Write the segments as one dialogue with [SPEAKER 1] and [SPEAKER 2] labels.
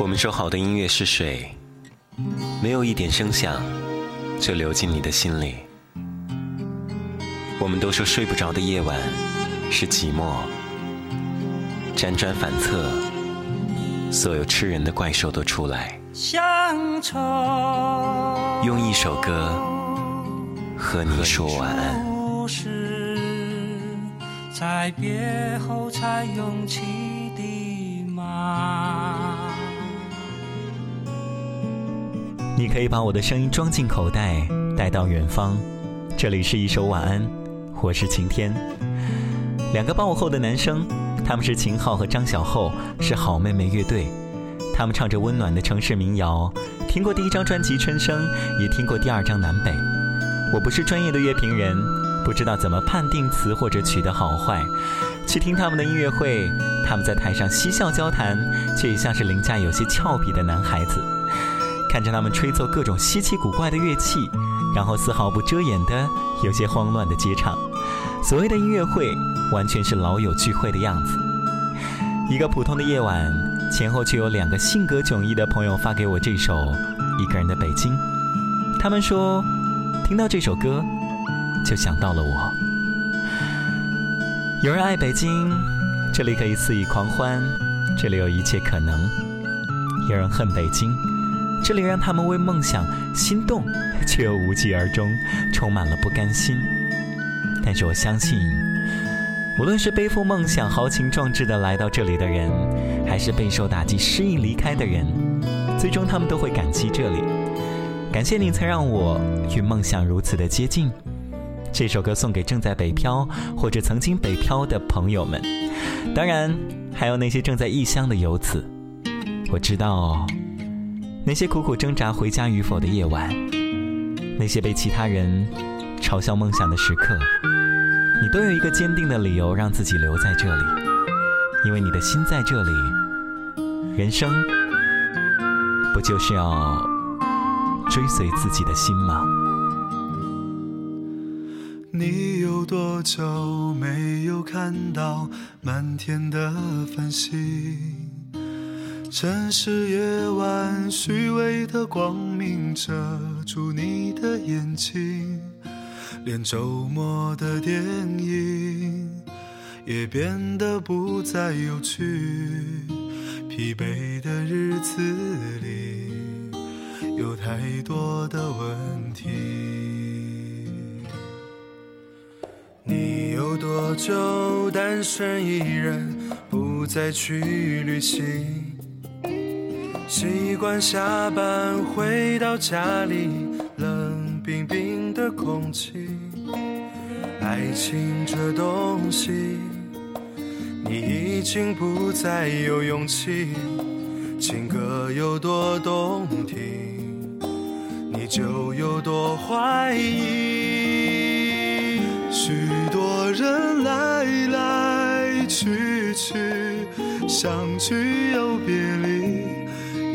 [SPEAKER 1] 我们说好的音乐是水，没有一点声响就流进你的心里。我们都说睡不着的夜晚是寂寞，辗转反侧，所有吃人的怪兽都出来。
[SPEAKER 2] 乡愁，
[SPEAKER 1] 用一首歌和你说晚安。
[SPEAKER 2] 在别后才涌起
[SPEAKER 3] 你可以把我的声音装进口袋，带到远方。这里是一首晚安，我是晴天。两个八五后的男生，他们是秦昊和张小厚，是好妹妹乐队。他们唱着温暖的城市民谣，听过第一张专辑《春生》，也听过第二张《南北》。我不是专业的乐评人，不知道怎么判定词或者曲的好坏。去听他们的音乐会，他们在台上嬉笑交谈，却也像是邻家有些俏皮的男孩子。看着他们吹奏各种稀奇古怪的乐器，然后丝毫不遮掩的有些慌乱的接唱。所谓的音乐会，完全是老友聚会的样子。一个普通的夜晚，前后却有两个性格迥异的朋友发给我这首《一个人的北京》。他们说，听到这首歌，就想到了我。有人爱北京，这里可以肆意狂欢，这里有一切可能；有人恨北京。这里让他们为梦想心动，却又无疾而终，充满了不甘心。但是我相信，无论是背负梦想、豪情壮志的来到这里的人，还是备受打击、失意离开的人，最终他们都会感激这里。感谢你曾让我与梦想如此的接近。这首歌送给正在北漂或者曾经北漂的朋友们，当然还有那些正在异乡的游子。我知道。那些苦苦挣扎回家与否的夜晚，那些被其他人嘲笑梦想的时刻，你都有一个坚定的理由让自己留在这里，因为你的心在这里。人生不就是要追随自己的心吗？
[SPEAKER 4] 你有多久没有看到满天的繁星？城市夜晚，虚伪的光明遮住你的眼睛，连周末的电影也变得不再有趣。疲惫的日子里，有太多的问题。你有多久单身一人，不再去旅行？习惯下班回到家里，冷冰冰的空气。爱情这东西，你已经不再有勇气。情歌有多动听，你就有多怀疑。许多人来来去去，相聚又别离。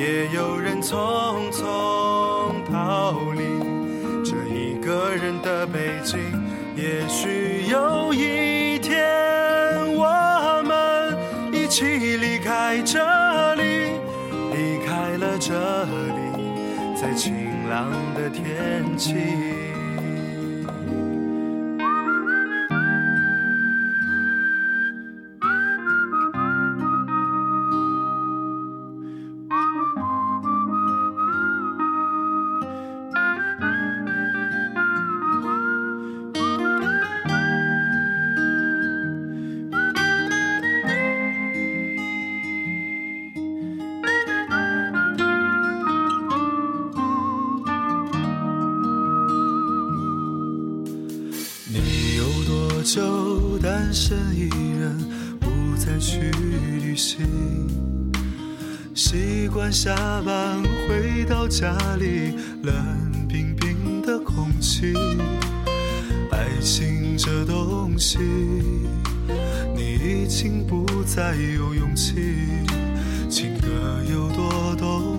[SPEAKER 4] 也有人匆匆逃离这一个人的北京。也许有一天，我们一起离开这里，离开了这里，在晴朗的天气。我就单身一人，不再去旅行。习惯下班回到家里，冷冰冰的空气。爱情这东西，你已经不再有勇气。情歌有多动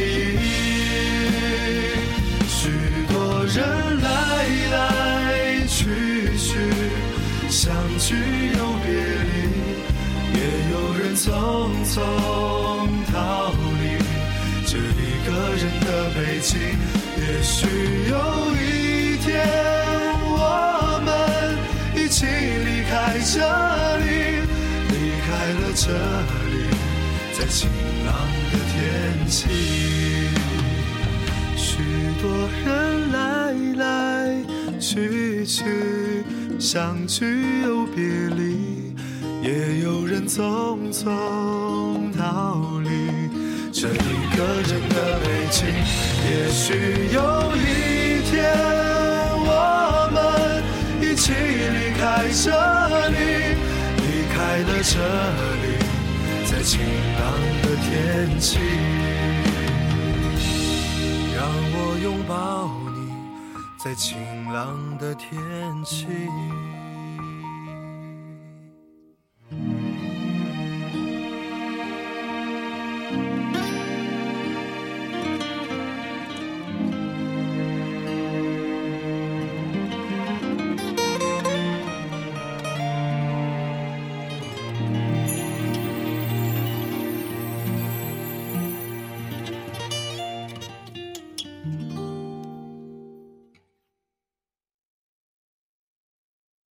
[SPEAKER 4] 人的北京。也许有一天，我们一起离开这里，离开了这里，在晴朗的天气。许多人来来去去，相聚又别离，也有人匆匆逃离。这一个人的北京，也许有一天，我们一起离开这里，离开了这里，在晴朗的天气，让我拥抱你，在晴朗的天气。